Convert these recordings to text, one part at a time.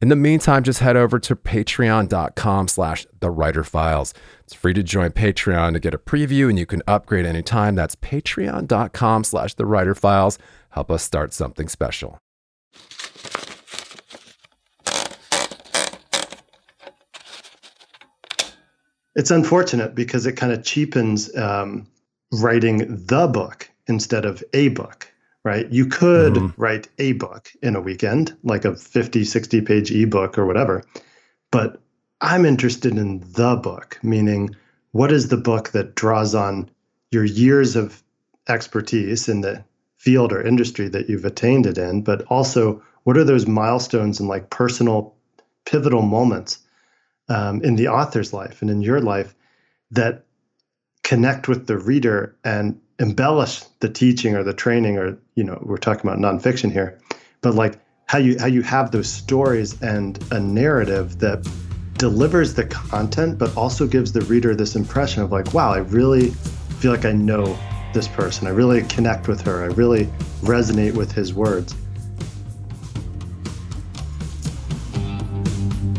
In the meantime, just head over to patreon.com slash the writer files. It's free to join Patreon to get a preview and you can upgrade anytime. That's patreon.com slash the writer files. Help us start something special. It's unfortunate because it kind of cheapens um, writing the book instead of a book, right? You could mm-hmm. write a book in a weekend, like a 50, 60 page ebook or whatever. But I'm interested in the book, meaning what is the book that draws on your years of expertise in the field or industry that you've attained it in, but also what are those milestones and like personal pivotal moments um, in the author's life and in your life that connect with the reader and embellish the teaching or the training or you know we're talking about nonfiction here but like how you how you have those stories and a narrative that delivers the content but also gives the reader this impression of like wow i really feel like i know this person. I really connect with her. I really resonate with his words.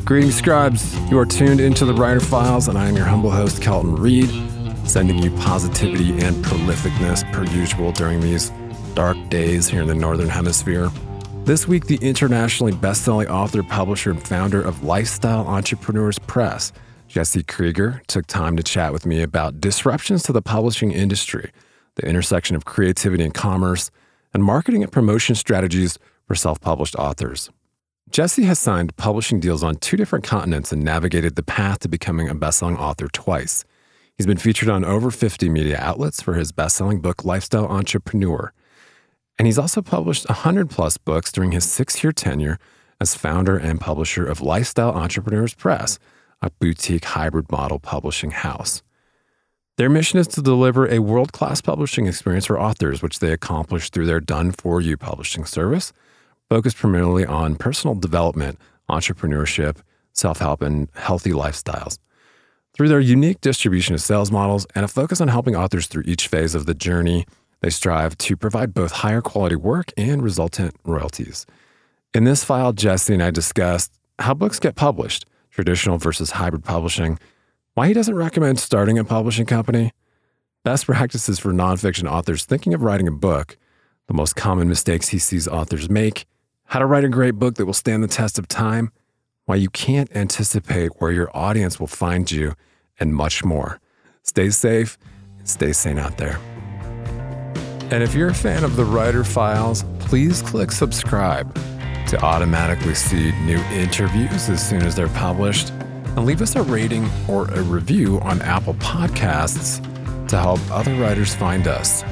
Greetings, scribes. You are tuned into the Writer Files, and I am your humble host, Kelton Reid, sending you positivity and prolificness per usual during these dark days here in the Northern Hemisphere. This week, the internationally best-selling author, publisher, and founder of Lifestyle Entrepreneurs Press, Jesse Krieger, took time to chat with me about disruptions to the publishing industry, the intersection of creativity and commerce, and marketing and promotion strategies for self-published authors. Jesse has signed publishing deals on two different continents and navigated the path to becoming a best-selling author twice. He's been featured on over 50 media outlets for his best-selling book Lifestyle Entrepreneur. And he's also published 100 plus books during his six-year tenure as founder and publisher of Lifestyle Entrepreneurs Press, a boutique hybrid model publishing house. Their mission is to deliver a world class publishing experience for authors, which they accomplish through their Done For You publishing service focused primarily on personal development, entrepreneurship, self help, and healthy lifestyles. Through their unique distribution of sales models and a focus on helping authors through each phase of the journey, they strive to provide both higher quality work and resultant royalties. In this file, Jesse and I discussed how books get published, traditional versus hybrid publishing, why he doesn't recommend starting a publishing company, best practices for nonfiction authors thinking of writing a book, the most common mistakes he sees authors make, how to write a great book that will stand the test of time, why you can't anticipate where your audience will find you, and much more. Stay safe stay sane out there. And if you're a fan of the Writer Files, please click subscribe to automatically see new interviews as soon as they're published. And leave us a rating or a review on Apple Podcasts to help other writers find us.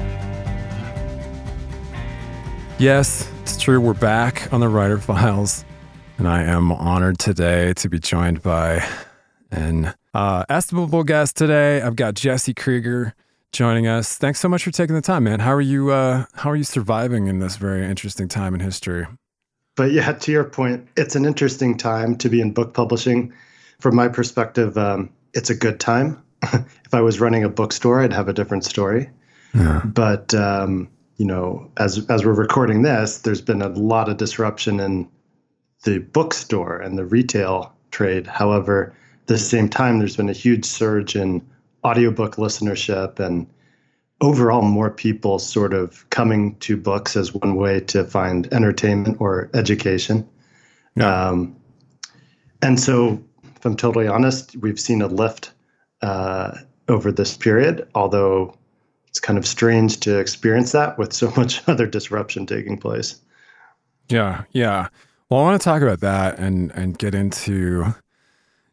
Yes, it's true. We're back on the Writer Files, and I am honored today to be joined by an uh, estimable guest today. I've got Jesse Krieger joining us. Thanks so much for taking the time, man. How are you? Uh, how are you surviving in this very interesting time in history? But yeah, to your point, it's an interesting time to be in book publishing. From my perspective, um, it's a good time. if I was running a bookstore, I'd have a different story. Yeah. But um, you know, as as we're recording this, there's been a lot of disruption in the bookstore and the retail trade. However, the same time, there's been a huge surge in audiobook listenership and overall more people sort of coming to books as one way to find entertainment or education. Yeah. Um, and so, if I'm totally honest, we've seen a lift uh, over this period, although it's kind of strange to experience that with so much other disruption taking place. Yeah, yeah. Well, I want to talk about that and and get into,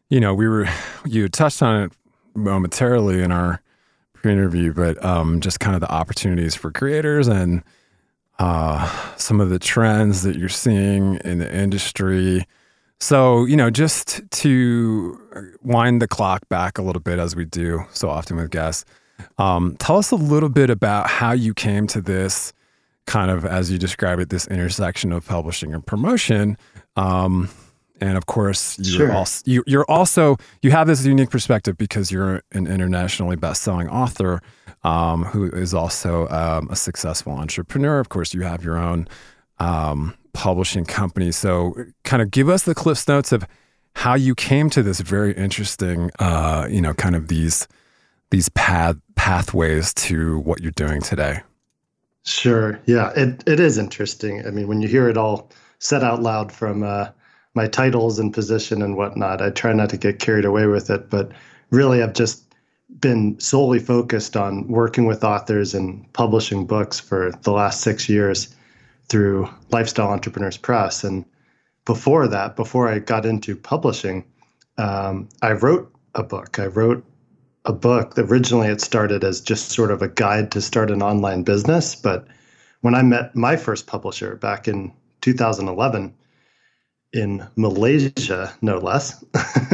you know, we were you touched on it momentarily in our pre-interview, but um, just kind of the opportunities for creators and uh, some of the trends that you're seeing in the industry. So, you know, just to wind the clock back a little bit as we do so often with guests, um, tell us a little bit about how you came to this kind of, as you describe it, this intersection of publishing and promotion. Um, and of course, you're, Sure. also, you, you're also you have this unique perspective because you're an internationally best-selling author um, who is also um, a successful entrepreneur. Of course, you have your own um, publishing company. So, kind of give us the cliffs notes of how you came to this very interesting, uh, you know, kind of these these path pathways to what you're doing today. Sure. Yeah, it, it is interesting. I mean, when you hear it all said out loud from uh, my titles and position and whatnot, I try not to get carried away with it. But really, I've just been solely focused on working with authors and publishing books for the last six years through Lifestyle Entrepreneurs Press. And before that, before I got into publishing, um, I wrote a book. I wrote a book. Originally, it started as just sort of a guide to start an online business. But when I met my first publisher back in 2011 in Malaysia, no less,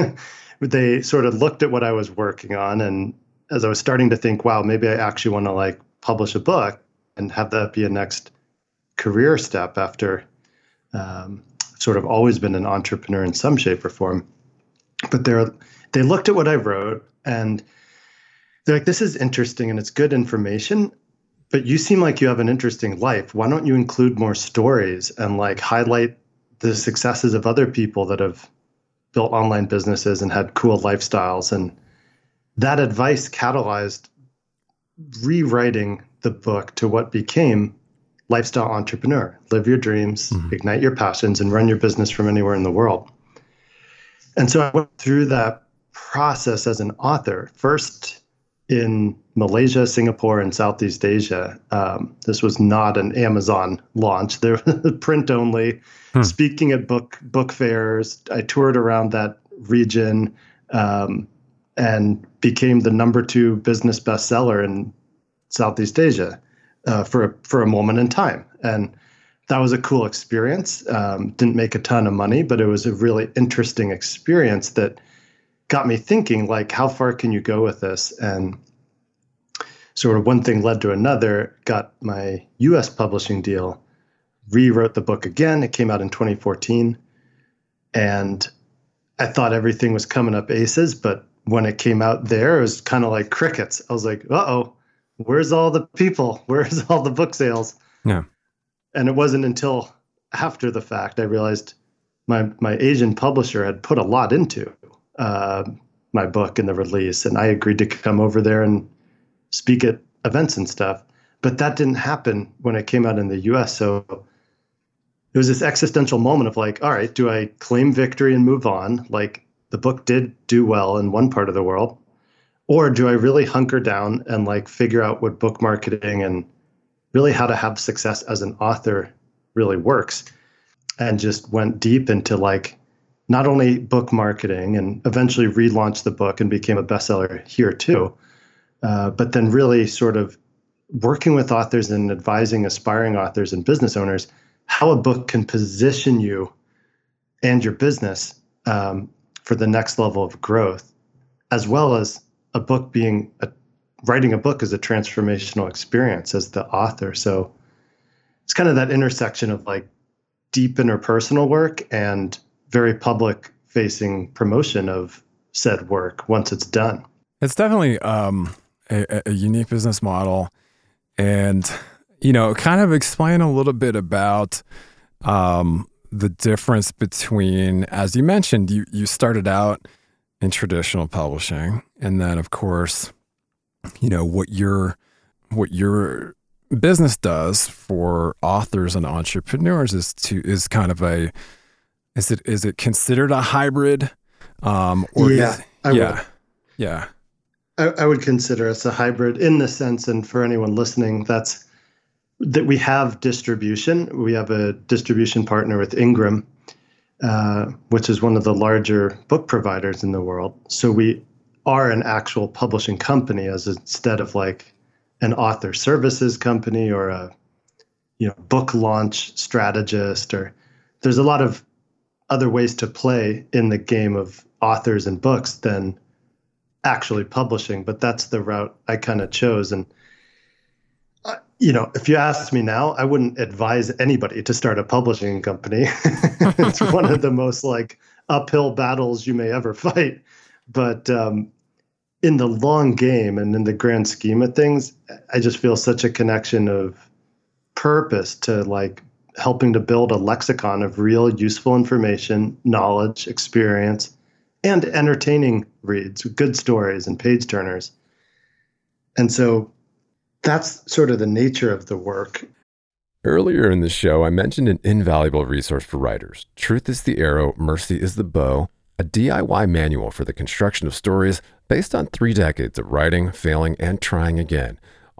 they sort of looked at what I was working on. And as I was starting to think, wow, maybe I actually want to like publish a book and have that be a next career step after um, sort of always been an entrepreneur in some shape or form. But they're, they looked at what I wrote and they're like, this is interesting and it's good information, but you seem like you have an interesting life. Why don't you include more stories and like highlight the successes of other people that have built online businesses and had cool lifestyles? And that advice catalyzed rewriting the book to what became Lifestyle Entrepreneur Live Your Dreams, Mhm. Ignite Your Passions, and Run Your Business from Anywhere in the World. And so I went through that process as an author, first in Malaysia, Singapore, and Southeast Asia. Um, this was not an Amazon launch. They were print only, Hmm. speaking at book book fairs. I toured around that region um, and became the number two business bestseller in Southeast Asia uh, for a, for a moment in time. And that was a cool experience. Um, didn't make a ton of money, but it was a really interesting experience that got me thinking like how far can you go with this? And sort of one thing led to another got my us publishing deal rewrote the book again. It came out in 2014 and i thought everything was coming up aces but when it came out there it was kind of like crickets. I was like uh-oh where's all the people? Where's all the book sales? Yeah. and it wasn't until after the fact i realized my my asian publisher had put a lot into uh, my book and the release, and I agreed to come over there and speak at events and stuff. But that didn't happen when it came out in the U.S. So it was this existential moment of like, all right, do I claim victory and move on? Like the book did do well in one part of the world, or do I really hunker down and like figure out what book marketing and really how to have success as an author really works? And just went deep into like not only book marketing and eventually relaunched the book and became a bestseller here too, uh, but then really sort of working with authors and advising aspiring authors and business owners how a book can position you and your business um, for the next level of growth, as well as a book being a, writing a book is a transformational experience as the author. So it's kind of that intersection of like deep interpersonal work and very public facing promotion of said work once it's done. It's definitely um, a, a unique business model, and you know, kind of explain a little bit about um, the difference between, as you mentioned, you you started out in traditional publishing, and then of course, you know what your what your business does for authors and entrepreneurs is to is kind of a is it is it considered a hybrid um or is- Yeah, I yeah would. yeah I, I would consider us a hybrid in the sense, and for anyone listening, that's that we have distribution. We have a distribution partner with Ingram, uh, which is one of the larger book providers in the world. So we are an actual publishing company as instead of like an author services company or a you know book launch strategist or there's a lot of other ways to play in the game of authors and books than actually publishing but that's the route i kind of chose. And uh, you know if you asked me now i wouldn't advise anybody to start a publishing company. It's one of the most like uphill battles you may ever fight. But um, in the long game and in the grand scheme of things i just feel such a connection of purpose to like helping to build a lexicon of real useful information knowledge experience and entertaining reads, good stories and page turners. And so that's sort of the nature of the work. Earlier in the show, I mentioned an invaluable resource for writers Truth is the Arrow, Mercy is the Bow, a DIY manual for the construction of stories based on three decades of writing, failing, and trying again.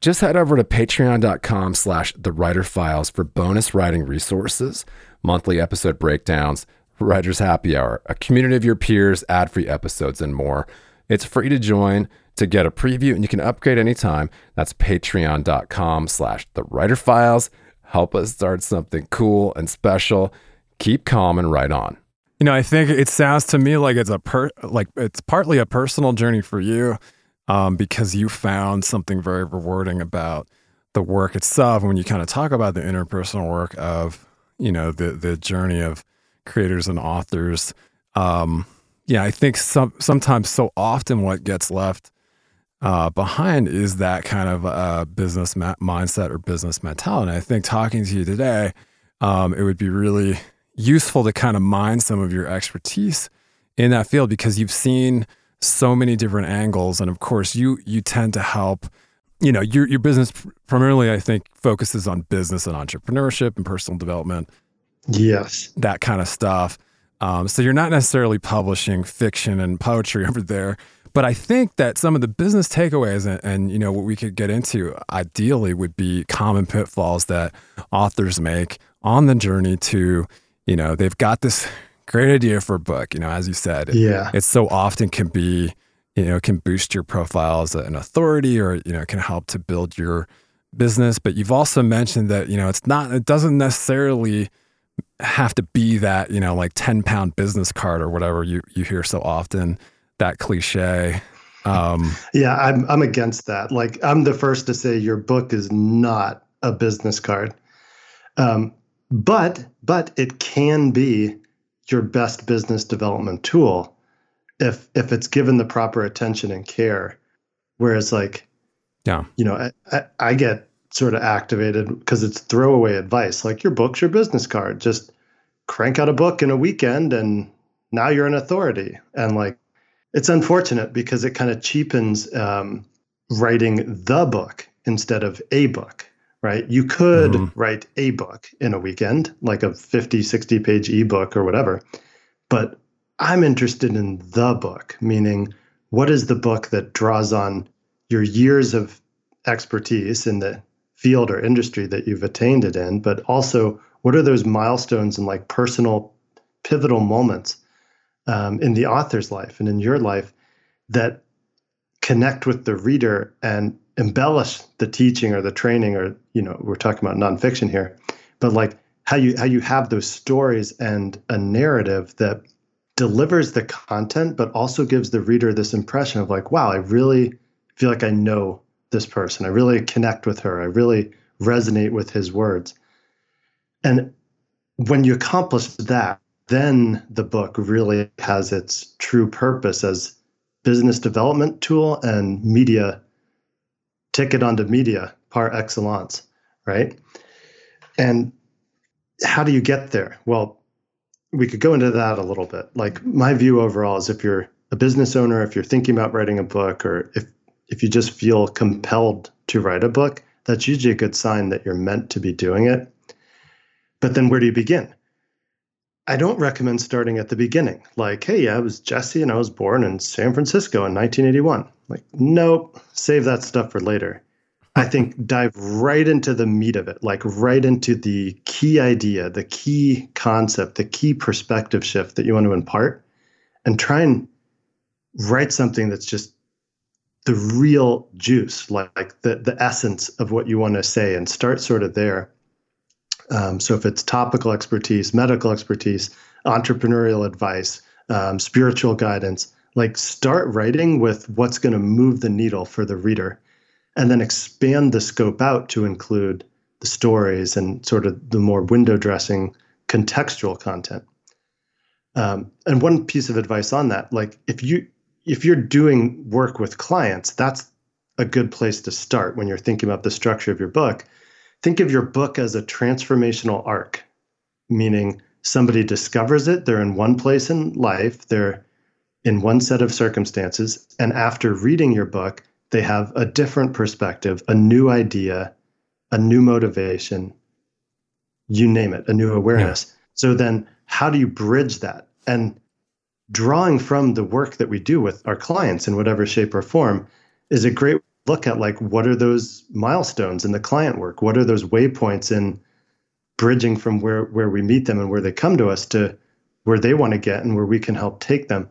Just head over to patreon.com slash the writer files for bonus writing resources monthly episode breakdowns, Writers Happy Hour, a community of your peers, ad free episodes, and more. It's free to join to get a preview and you can upgrade anytime. That's patreon.com slash the writer files. Help us start something cool and special. Keep calm and write on. You know, I think it sounds to me like it's a per like it's partly a personal journey for you, um, because you found something very rewarding about the work itself. And when you kind of talk about the interpersonal work of you know the the journey of creators and authors. Um, yeah, I think some sometimes so often what gets left uh, behind is that kind of uh, business ma- mindset or business mentality. And I think talking to you today, um, it would be really useful to kind of mine some of your expertise in that field because you've seen so many different angles, and of course, you you tend to help. You know, your your business primarily, I think, focuses on business and entrepreneurship and personal development. Yes. That kind of stuff. Um, so you're not necessarily publishing fiction and poetry over there. But I think that some of the business takeaways and, and, you know what we could get into ideally would be common pitfalls that authors make on the journey to, you know, they've got this great idea for a book. You know, as you said, yeah, it so often can be, you know, can boost your profile as an authority, or you know, can help to build your business. But you've also mentioned that you know it's not, it doesn't necessarily have to be that, you know, like 10 pound business card or whatever you, you hear so often, that cliche. Um, yeah, I'm, I'm against that. Like, I'm the first to say your book is not a business card. Um, but, but it can be your best business development tool if, if it's given the proper attention and care. Whereas, like, yeah, you know, I, I, I get sort of activated because it's throwaway advice. Like your book's your business card. Just crank out a book in a weekend and now you're an authority. And like it's unfortunate because it kind of cheapens um, writing the book instead of a book, right? You could mm-hmm. write a book in a weekend, like a 50, 60 page ebook or whatever. But I'm interested in the book, meaning what is the book that draws on your years of expertise in the field or industry that you've attained it in, but also what are those milestones and like personal pivotal moments um, in the author's life and in your life that connect with the reader and embellish the teaching or the training or you know we're talking about nonfiction here but like how you how you have those stories and a narrative that delivers the content but also gives the reader this impression of like wow i really feel like i know this person. I really connect with her. I really resonate with his words. And when you accomplish that then the book really has its true purpose as business development tool and media ticket onto media par excellence, right? And how do you get there? Well, we could go into that a little bit. Like my view overall is if you're a business owner, if you're thinking about writing a book, or if if you just feel compelled to write a book, that's usually a good sign that you're meant to be doing it. But then where do you begin? I don't recommend starting at the beginning. Like, hey, yeah, I was Jesse and I was born in San Francisco in 1981. Like, nope, save that stuff for later. I think dive right into the meat of it, like right into the key idea, the key concept, the key perspective shift that you want to impart, and try and write something that's just the real juice, like, like the, the essence of what you want to say, and start sort of there. Um, so if it's topical expertise, medical expertise, entrepreneurial advice, um, spiritual guidance, like start writing with what's going to move the needle for the reader and then expand the scope out to include the stories and sort of the more window dressing contextual content. Um, and one piece of advice on that, like if you if you're doing work with clients, that's a good place to start when you're thinking about the structure of your book think of your book as a transformational arc, meaning somebody discovers it, they're in one place in life, they're in one set of circumstances, and after reading your book, they have a different perspective, a new idea, a new motivation, you name it, a new awareness. Yeah. So then, how do you bridge that? And drawing from the work that we do with our clients in whatever shape or form is a great look at like what are those milestones in the client work? What are those waypoints in bridging from where where we meet them and where they come to us to where they want to get and where we can help take them.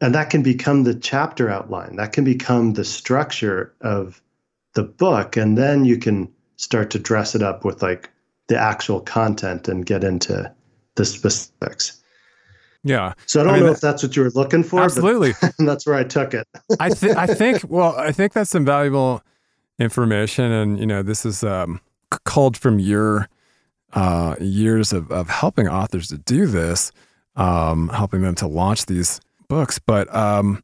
And that can become the chapter outline. That can become the structure of the book and then you can start to dress it up with like the actual content and get into the specifics yeah. So I don't I mean, know if that's what you were looking for. Absolutely. that's where I took it. I think. I think. Well, I think that's some valuable information, and you know, this is um, called from your uh, years of of helping authors to do this, um, helping them to launch these books. But um,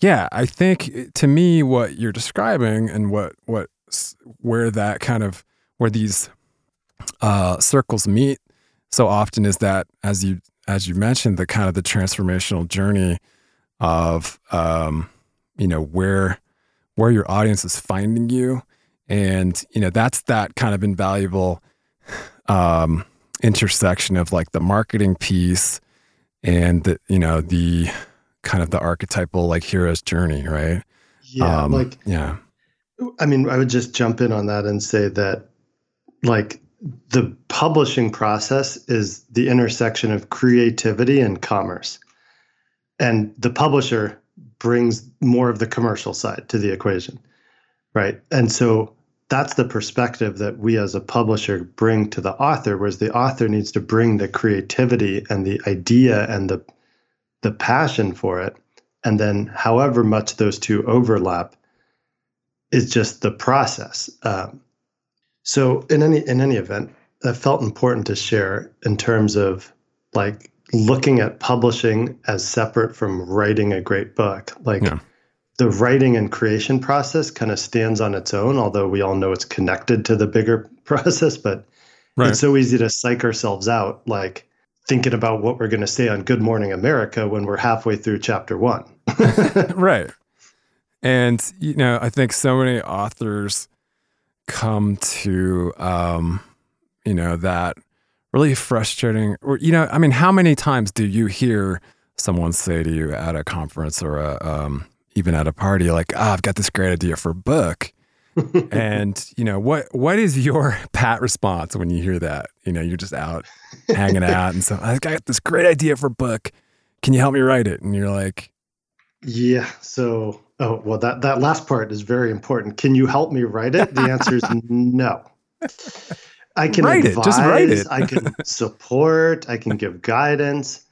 yeah, I think to me, what you're describing and what what where that kind of where these uh, circles meet so often is that as you as you mentioned, the kind of the transformational journey of um, you know where where your audience is finding you, and you know that's that kind of invaluable um, intersection of like the marketing piece and the you know the kind of the archetypal like hero's journey, right? Yeah, um, like yeah. I mean, I would just jump in on that and say that like the publishing process is the intersection of creativity and commerce. And the publisher brings more of the commercial side to the equation, right? And so that's the perspective that we as a publisher bring to the author, whereas the author needs to bring the creativity and the idea and the the passion for it. And then however much those two overlap is just the process. Um, so in any in any event, I felt important to share in terms of like looking at publishing as separate from writing a great book. Like yeah. the writing and creation process kind of stands on its own, although we all know it's connected to the bigger process, but right. it's so easy to psych ourselves out like thinking about what we're going to say on Good Morning America when we're halfway through chapter 1. right. And you know, I think so many authors come to, um, you know, that really frustrating, or, you know, I mean, how many times do you hear someone say to you at a conference or a, um, even at a party, like, oh, I've got this great idea for a book. and you know what what is your pat response when you hear that you know you're just out hanging out and so i got this great idea for a book can you help me write it and you're like yeah so oh well that that last part is very important can you help me write it the answer is no i can write advise, it just write it i can support i can give guidance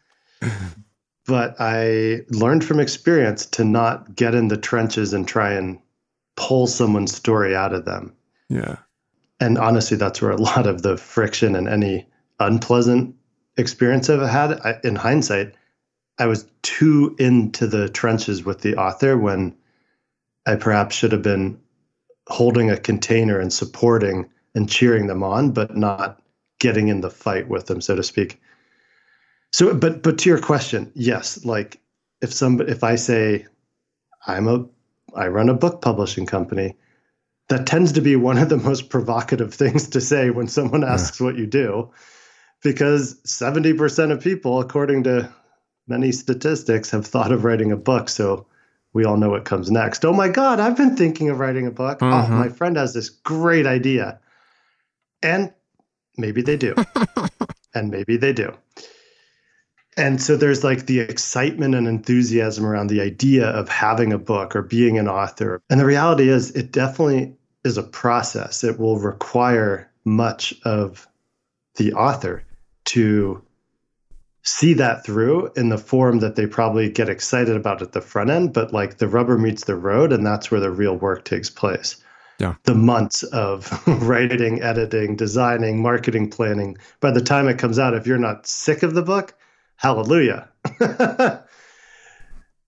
but I learned from experience to not get in the trenches and try and pull someone's story out of them. Yeah. And honestly, that's where a lot of the friction and any unpleasant experience I've had I, in hindsight, I was too into the trenches with the author when I perhaps should have been holding a container and supporting and cheering them on, but not getting in the fight with them, so to speak. So, but but to your question, yes, like if some if I say I'm a I run a book publishing company, that tends to be one of the most provocative things to say when someone asks yeah. what you do, because seventy percent of people, according to many statistics, have thought of writing a book. So we all know what comes next. Oh my God, I've been thinking of writing a book. Mm-hmm. Oh, my friend has this great idea, and maybe they do, and maybe they do and so there's like the excitement and enthusiasm around the idea of having a book or being an author. And the reality is, it definitely is a process. It will require much of the author to see that through in the form that they probably get excited about at the front end, but like the rubber meets the road, and that's where the real work takes place. Yeah. The months of writing, editing, designing, marketing planning. By the time it comes out, if you're not sick of the book, hallelujah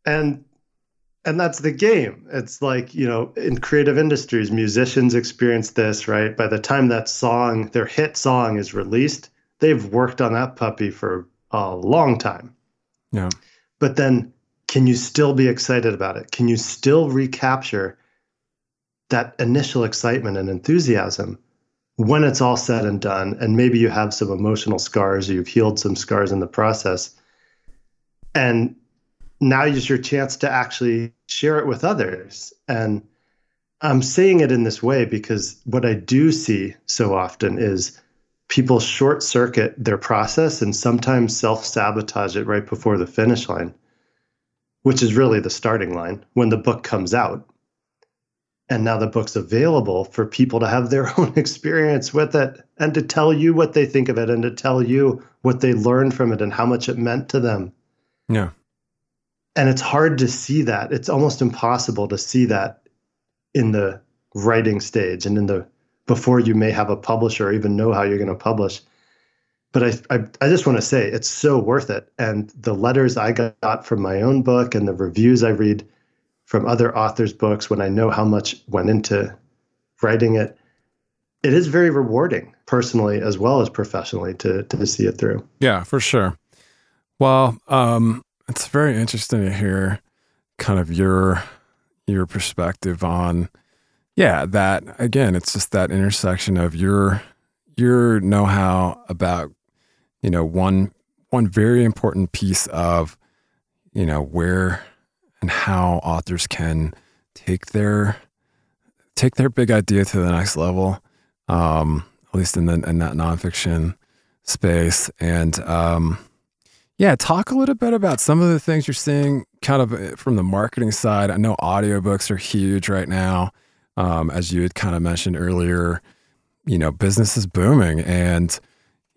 and and that's the game it's like you know in creative industries musicians experience this right by the time that song their hit song is released they've worked on that puppy for a long time. Yeah. But then can you still be excited about it? Can you still recapture that initial excitement and enthusiasm when it's all said and done, and maybe you have some emotional scars, or you've healed some scars in the process, and now is your chance to actually share it with others. And I'm saying it in this way because what I do see so often is people short circuit their process and sometimes self sabotage it right before the finish line, which is really the starting line when the book comes out and now the book's available for people to have their own experience with it and to tell you what they think of it and to tell you what they learned from it and how much it meant to them. Yeah. And it's hard to see that. It's almost impossible to see that in the writing stage and in the before you may have a publisher or even know how you're going to publish. But I, I, I just want to say it's so worth it. And the letters I got from my own book and the reviews I read from other authors' books when I know how much went into writing it, it is very rewarding personally as well as professionally to to see it through. Yeah, for sure. Well, um, it's very interesting to hear kind of your your perspective on yeah, that again, it's just that intersection of your your know-how about you know one one very important piece of you know where and how authors can take their take their big idea to the next level, um, at least in the in that nonfiction space. And um, yeah, talk a little bit about some of the things you're seeing kind of uh, from the marketing side. I know audiobooks are huge right now. Um, as you had kind of mentioned earlier, you know, business is booming and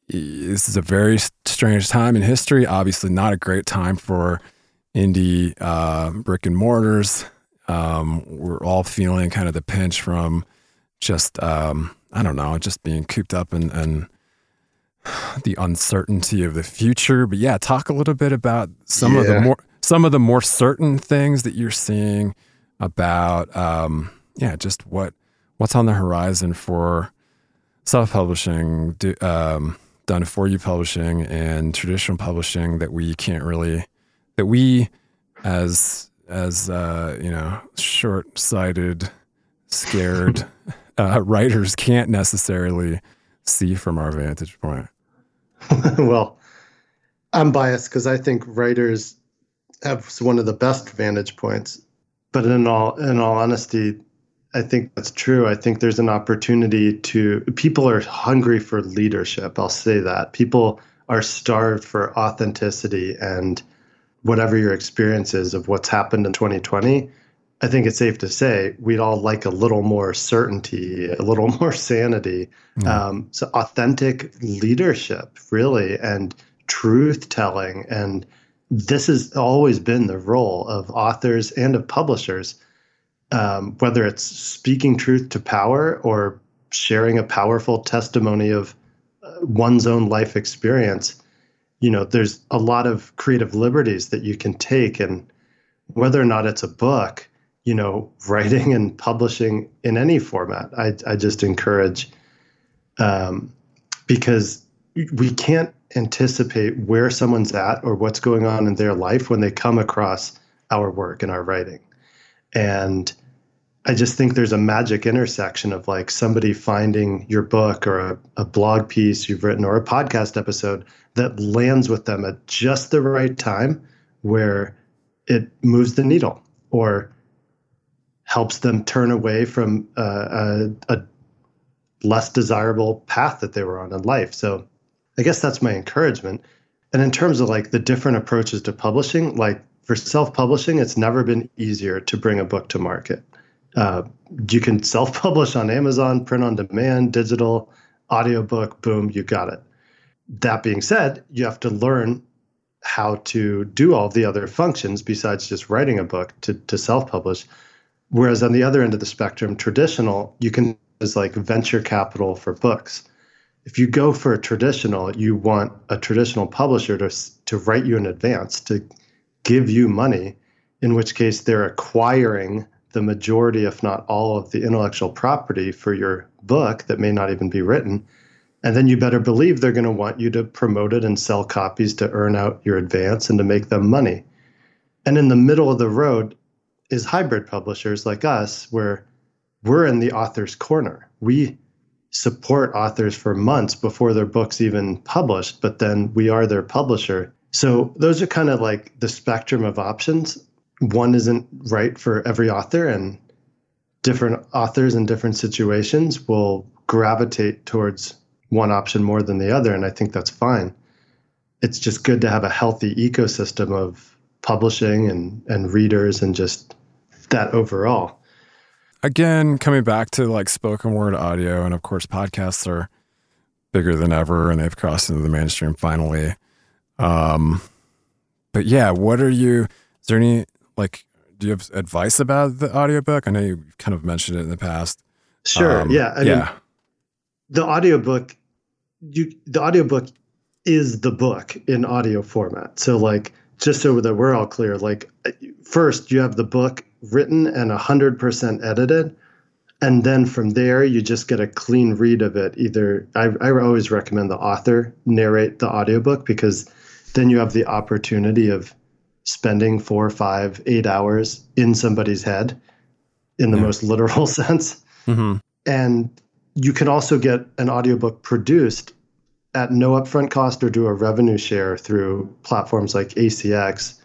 this is a very strange time in history. Obviously, not a great time for indie uh, brick and mortars. Um, we're all feeling kind of the pinch from just um, I don't know, just being cooped up and and the uncertainty of the future. But yeah, talk a little bit about some yeah. of the more some of the more certain things that you're seeing about um, yeah, just what what's on the horizon for self-publishing, do, um, done for you publishing, and traditional publishing that we can't really that we as as uh, you know short-sighted scared uh, writers can't necessarily see from our vantage point? well, I'm biased because I think writers have one of the best vantage points. But in all in all honesty, I think that's true. I think there's an opportunity to people are hungry for leadership. I'll say that. People are starved for authenticity and whatever your experience is of what's happened in 2020. I think it's safe to say we'd all like a little more certainty, a little more sanity. Mm. Um, so authentic leadership, really, and truth telling. And this has always been the role of authors and of publishers um, whether it's speaking truth to power or sharing a powerful testimony of uh, one's own life experience you know there's a lot of creative liberties that you can take. And whether or not it's a book you know writing and publishing in any format i, I just encourage um, because we can't anticipate where someone's at or what's going on in their life when they come across our work and our writing and I just think there's a magic intersection of like somebody finding your book or a, a, blog piece you've written or a podcast episode that lands with them at just the right time where it moves the needle or helps them turn away from uh, a, a less desirable path that they were on in life. So I guess that's my encouragement. And in terms of like the different approaches to publishing, like for self publishing, it's never been easier to bring a book to market. Uh, you can self publish on Amazon, print on demand, digital, audiobook, boom, you got it. That being said, you have to learn how to do all the other functions besides just writing a book to, to self publish. Whereas on the other end of the spectrum, traditional, you can is like venture capital for books. If you go for a traditional, you want a traditional publisher to, to write you in advance, to give you money, in which case they're acquiring the majority, if not all, of the intellectual property for your book that may not even be written. And then you better believe they're going to want you to promote it and sell copies to earn out your advance and to make them money. And in the middle of the road is hybrid publishers like us, where we're in the author's corner. We support authors for months before their book's even published, but then we are their publisher. So those are kind of like the spectrum of options. One isn't right for every author and different authors in different situations will gravitate towards one option more than the other and i think that's fine. It's just good to have a healthy ecosystem of publishing and, and readers and just that overall. Again coming back to like spoken word audio and of course podcasts are bigger than ever and they've crossed into the mainstream finally um, but yeah what are you is there any like do you have advice about the audiobook? I know you kind of mentioned it in the past. Sure. Um, yeah. I yeah. Mean, the audiobook you the audiobook is the book in audio format. So like just so that we're all clear, like first you have the book written and 100% edited and then from there you just get a clean read of it either I, I always recommend the author narrate the audiobook because then you have the opportunity of spending four, five, eight hours in somebody's head in the yeah. most literal sense. Mm-hmm. And you can also get an audiobook produced at no upfront cost or do a revenue share through platforms like ACX.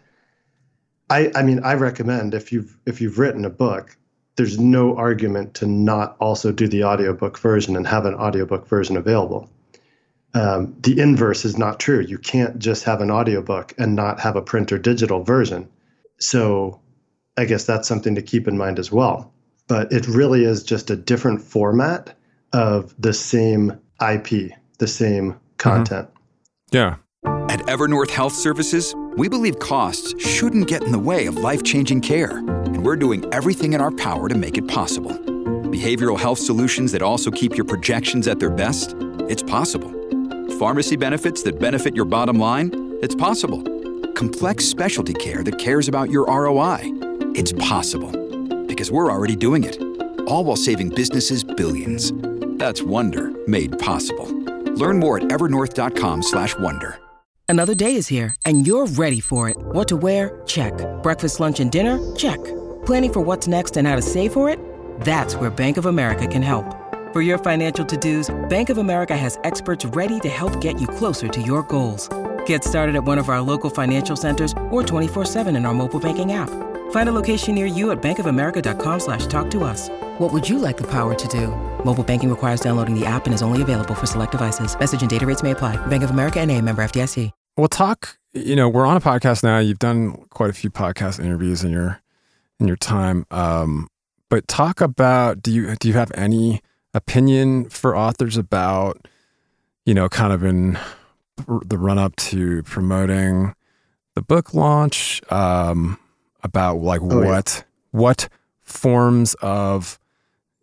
I, I mean, I recommend if you've if you've written a book, there's no argument to not also do the audiobook version and have an audiobook version available um, the inverse is not true. You can't just have an audiobook and not have a print or digital version. So I guess that's something to keep in mind as well. But it really is just a different format of the same IP, the same content. Mm-hmm. Yeah. At Evernorth Health Services, we believe costs shouldn't get in the way of life changing care. And we're doing everything in our power to make it possible. Behavioral health solutions that also keep your projections at their best? It's possible Pharmacy benefits that benefit your bottom line? It's possible. Complex specialty care that cares about your ROI? It's possible. Because we're already doing it. All while saving businesses billions. That's Wonder made possible. Learn more at evernorth.com/wonder. Another day is here and you're ready for it. What to wear? Check. Breakfast, lunch and dinner? Check. Planning for what's next and how to save for it? That's where Bank of America can help. For your financial to-dos, Bank of America has experts ready to help get you closer to your goals. Get started at one of our local financial centers or 24-7 in our mobile banking app. Find a location near you at bankofamerica.com slash talk to us. What would you like the power to do? Mobile banking requires downloading the app and is only available for select devices. Message and data rates may apply. Bank of America and a member FDIC. We'll talk, you know, we're on a podcast now. You've done quite a few podcast interviews in your in your time. Um, but talk about do you do you have any opinion for authors about, you know, kind of in the run up to promoting the book launch, um, about like Oh, yeah. what what forms of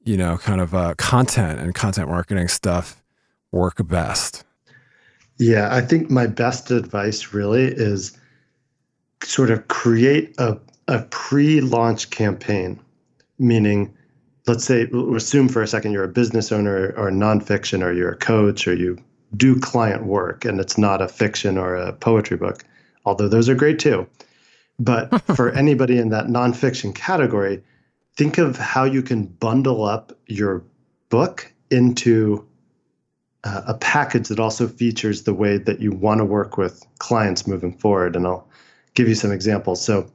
you know kind of uh, content and content marketing stuff work best. Yeah, I think my best advice really is sort of create a, a pre launch campaign, meaning, let's say, assume for a second you're a business owner or nonfiction, or you're a coach, or you do client work and it's not a fiction or a poetry book, although those are great too. But for anybody in that nonfiction category, think of how you can bundle up your book into uh, a package that also features the way that you want to work with clients moving forward. And I'll give you some examples. So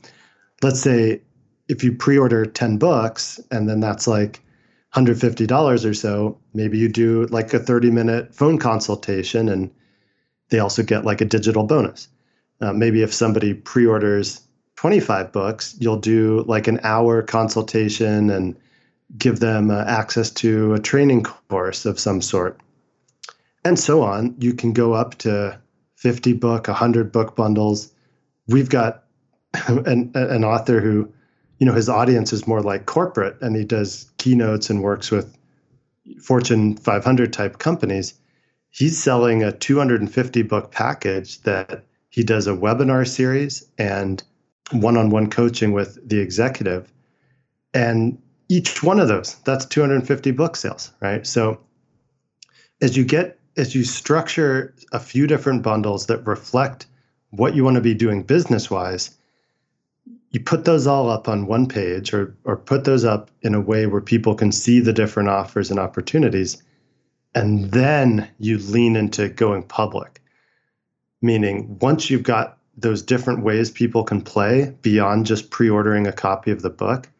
let's say if you pre order 10 books and then that's like $150 or so, maybe you do like a 30 minute phone consultation and they also get like a digital bonus. Uh, maybe if somebody pre orders 25 books, you'll do like an hour consultation and give them uh, access to a training course of some sort and so on. You can go up to 50 book, 100 book bundles. We've got an, an author who, you know, his audience is more like corporate and he does keynotes and works with Fortune 500 type companies. He's selling a 250 book package that he does a webinar series and one on one coaching with the executive. And each one of those, that's 250 book sales, right? So as you get as you structure a few different bundles that reflect what you want to be doing business wise, you put those all up on one page or or put those up in a way where people can see the different offers and opportunities. And then you lean into going public. Meaning once you've got those different ways people can play beyond just pre-ordering a copy of the book,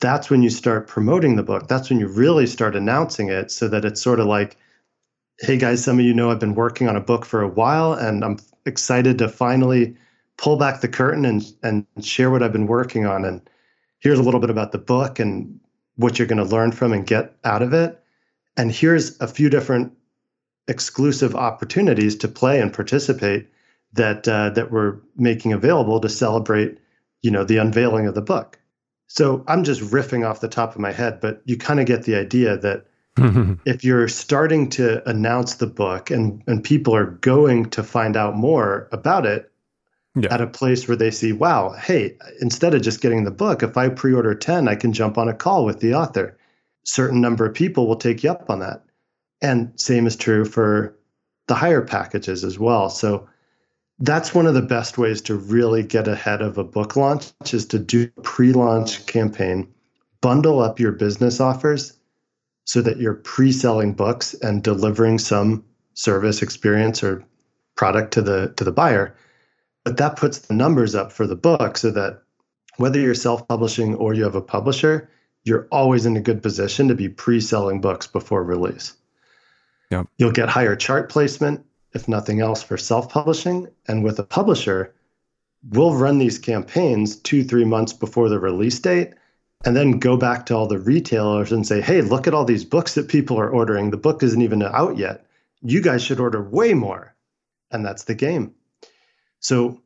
that's when you start promoting the book. That's when you really start announcing it so that it's sort of like hey guys, some of you know I've been working on a book for a while and I'm excited to finally pull back the curtain and and share what I've been working on and here's a little bit about the book and what you're going to learn from and get out of it. And here's a few different exclusive opportunities to play and participate that uh, that we're making available to celebrate, you know, the unveiling of the book. So I'm just riffing off the top of my head, but you kind of get the idea that if you're starting to announce the book and and people are going to find out more about it Yeah. at a place where they see wow hey instead of just getting the book if i pre-order 10 i can jump on a call with the author. Certain number of people will take you up on that. And same is true for the higher packages as well. So that's one of the best ways to really get ahead of a book launch is to do a pre-launch campaign bundle up your business offers so that you're pre-selling books and delivering some service experience or product to the to the buyer but that puts the numbers up for the book so that whether you're self-publishing or you have a publisher you're always in a good position to be pre-selling books before release Yep. you'll get higher chart placement if nothing else for self-publishing and with a publisher we'll run these campaigns two three months before the release date and then go back to all the retailers and say, hey, look at all these books that people are ordering. The book isn't even out yet. You guys should order way more. And that's the game. So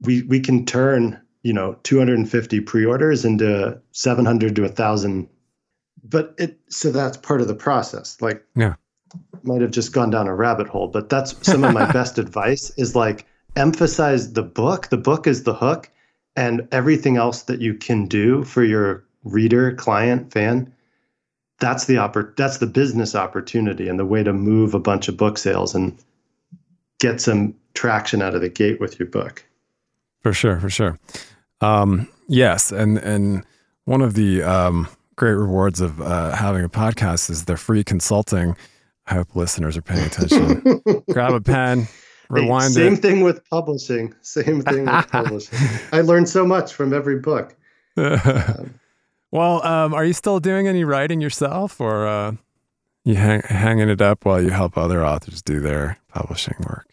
we we can turn, you know, 250 pre-orders into 700 to 1000 but it so that's part of the process. Like Yeah. might have just gone down a rabbit hole, but that's some of my best advice is like emphasize the book. The book is the hook and everything else that you can do for your reader, client, fan, that's the oppor- that's the business opportunity and the way to move a bunch of book sales and get some traction out of the gate with your book. For sure, for sure. Um, yes, and and one of the um, great rewards of uh, having a podcast is the free consulting. I hope listeners are paying attention. Grab a pen, rewind hey, same it. thing with publishing. Same thing with publishing. I learned so much from every book. well, um, are you still doing any writing yourself, or uh, you hang, hanging it up while you help other authors do their publishing work?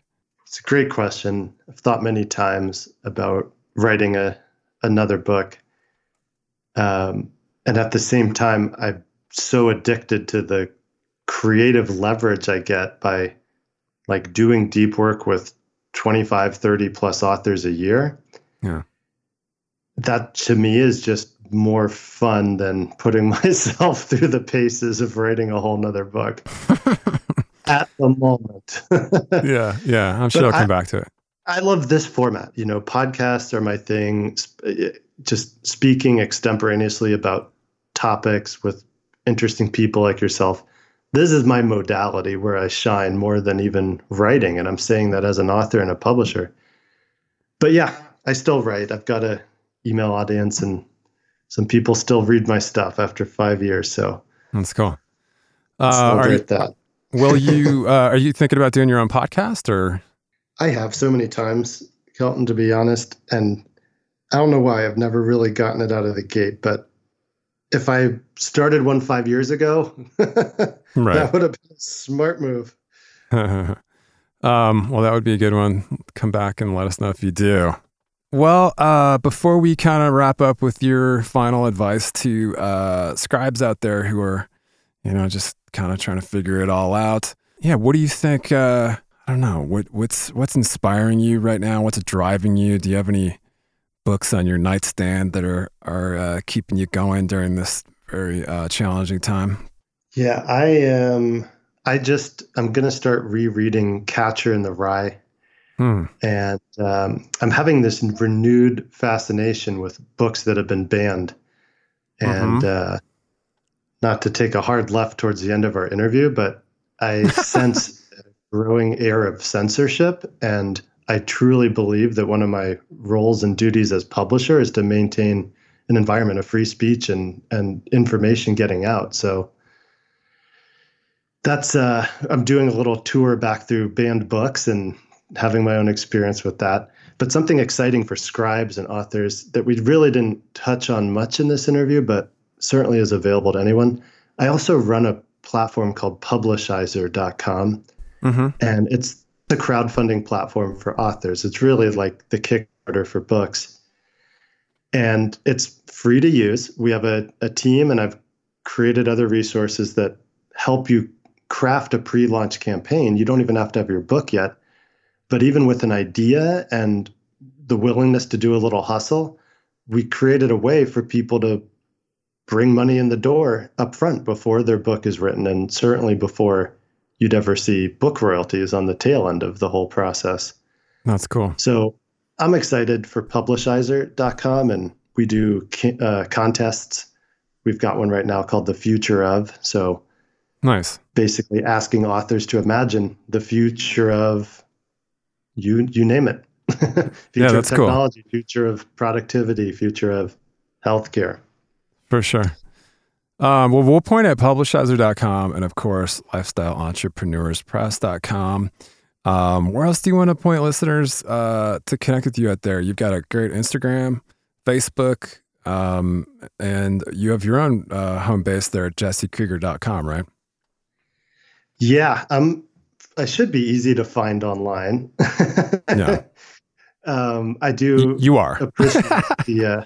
It's a great question. I've thought many times about writing a another book, um, and at the same time, I'm so addicted to the creative leverage I get by like doing deep work with 25, 30 plus authors a year. Yeah. That to me is just more fun than putting myself through the paces of writing a whole nother book at the moment. yeah, yeah. I'm sure I'll come I- back to it. I love this format. You know, podcasts are my thing. Eh, Just speaking extemporaneously about topics with interesting people like yourself. This is my modality where I shine more than even writing. And I'm saying that as an author and a publisher. But yeah, I still write. I've got a email audience and some people still read my stuff after five years. So That's cool. Uh, are you, that. will you? Uh, are you thinking about doing your own podcast, or I have so many times, Kelton, to be honest, and I don't know why I've never really gotten it out of the gate. But if I started one five years ago, right. that would have been a smart move. um, well, that would be a good one. Come back and let us know if you do. Well, uh, before we kind of wrap up with your final advice to uh, scribes out there who are, you know, just kind of trying to figure it all out. Yeah, what do you think? Uh, I don't know. What what's what's inspiring you right now? What's driving you? Do you have any books on your nightstand that are are uh, keeping you going during this very uh, challenging time? Yeah, I am. I just I'm gonna start rereading Catcher in the Rye, Hmm. and um, I'm having this renewed fascination with books that have been banned. And uh, not to take a hard left towards the end of our interview, but I sense a growing air of censorship, and I truly believe that one of my roles and duties as publisher is to maintain an environment of free speech and and information getting out. So that's uh, I'm doing a little tour back through banned books and having my own experience with that. But something exciting for scribes and authors that we really didn't touch on much in this interview, but certainly is available to anyone. I also run a platform called Publishizer.com, Mm-hmm. and it's the crowdfunding platform for authors. It's really like the Kickstarter for books. And it's free to use. We have a, a team, and I've created other resources that help you craft a pre launch campaign. You don't even have to have your book yet. But even with an idea and the willingness to do a little hustle, we created a way for people to bring money in the door up front before their book is written, and certainly before you'd ever see book royalties on the tail end of the whole process. That's cool. So I'm excited for Publishizer.com, and we do uh, contests. We've got one right now called The Future of. So Nice. basically asking authors to imagine the future of you you name it. future Yeah, of that's cool. technology, future of productivity, future of healthcare. For sure. Um, well, we'll point at publishizer.com and, of course, lifestyleentrepreneurspress.com. Um, where else do you want to point listeners uh, to connect with you out there? You've got a great Instagram, Facebook, um, and you have your own uh, home base there at jessekrieger.com, right? Yeah, um, I should be easy to find online. Yeah. um, I do you are. appreciate the uh,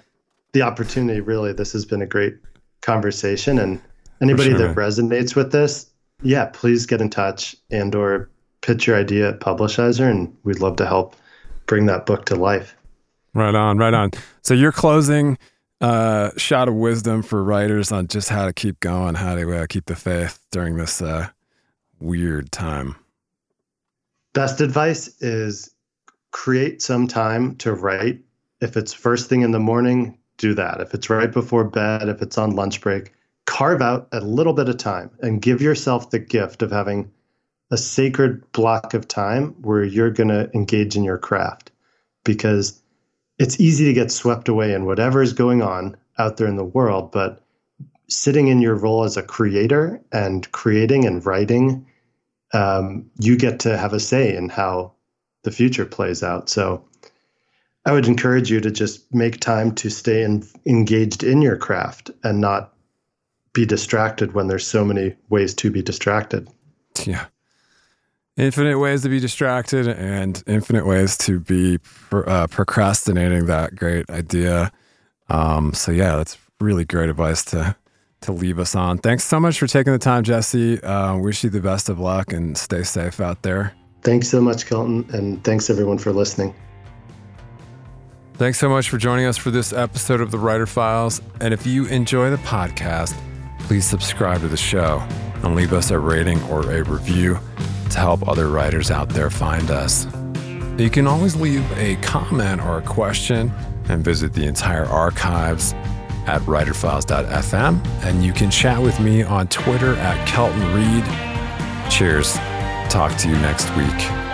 the opportunity. Really, this has been a great conversation, and anybody sure, that man. resonates with this, yeah, please get in touch and or pitch your idea at Publishizer, and we'd love to help bring that book to life. Right on, right on. So your closing uh, shot of wisdom for writers on just how to keep going, how to uh, keep the faith during this uh, weird time. Best advice is create some time to write. If it's first thing in the morning, do that. If it's right before bed, if it's on lunch break, carve out a little bit of time and give yourself the gift of having a sacred block of time where you're going to engage in your craft because it's easy to get swept away in whatever is going on out there in the world. But sitting in your role as a creator and creating and writing, um, you get to have a say in how the future plays out. So I would encourage you to just make time to stay in, engaged in your craft and not be distracted when there's so many ways to be distracted. Yeah. Infinite ways to be distracted and infinite ways to be uh, procrastinating that great idea. Um, so yeah, that's really great advice to to leave us on. Thanks so much for taking the time, Jesse. Uh, wish you the best of luck and stay safe out there. Thanks so much, Kelton, and thanks everyone for listening. Thanks so much for joining us for this episode of the Writer Files. And if you enjoy the podcast, please subscribe to the show and leave us a rating or a review to help other writers out there find us. You can always leave a comment or a question and visit the entire archives at writerfiles.fm. And you can chat with me on Twitter at Kelton Reid. Cheers. Talk to you next week.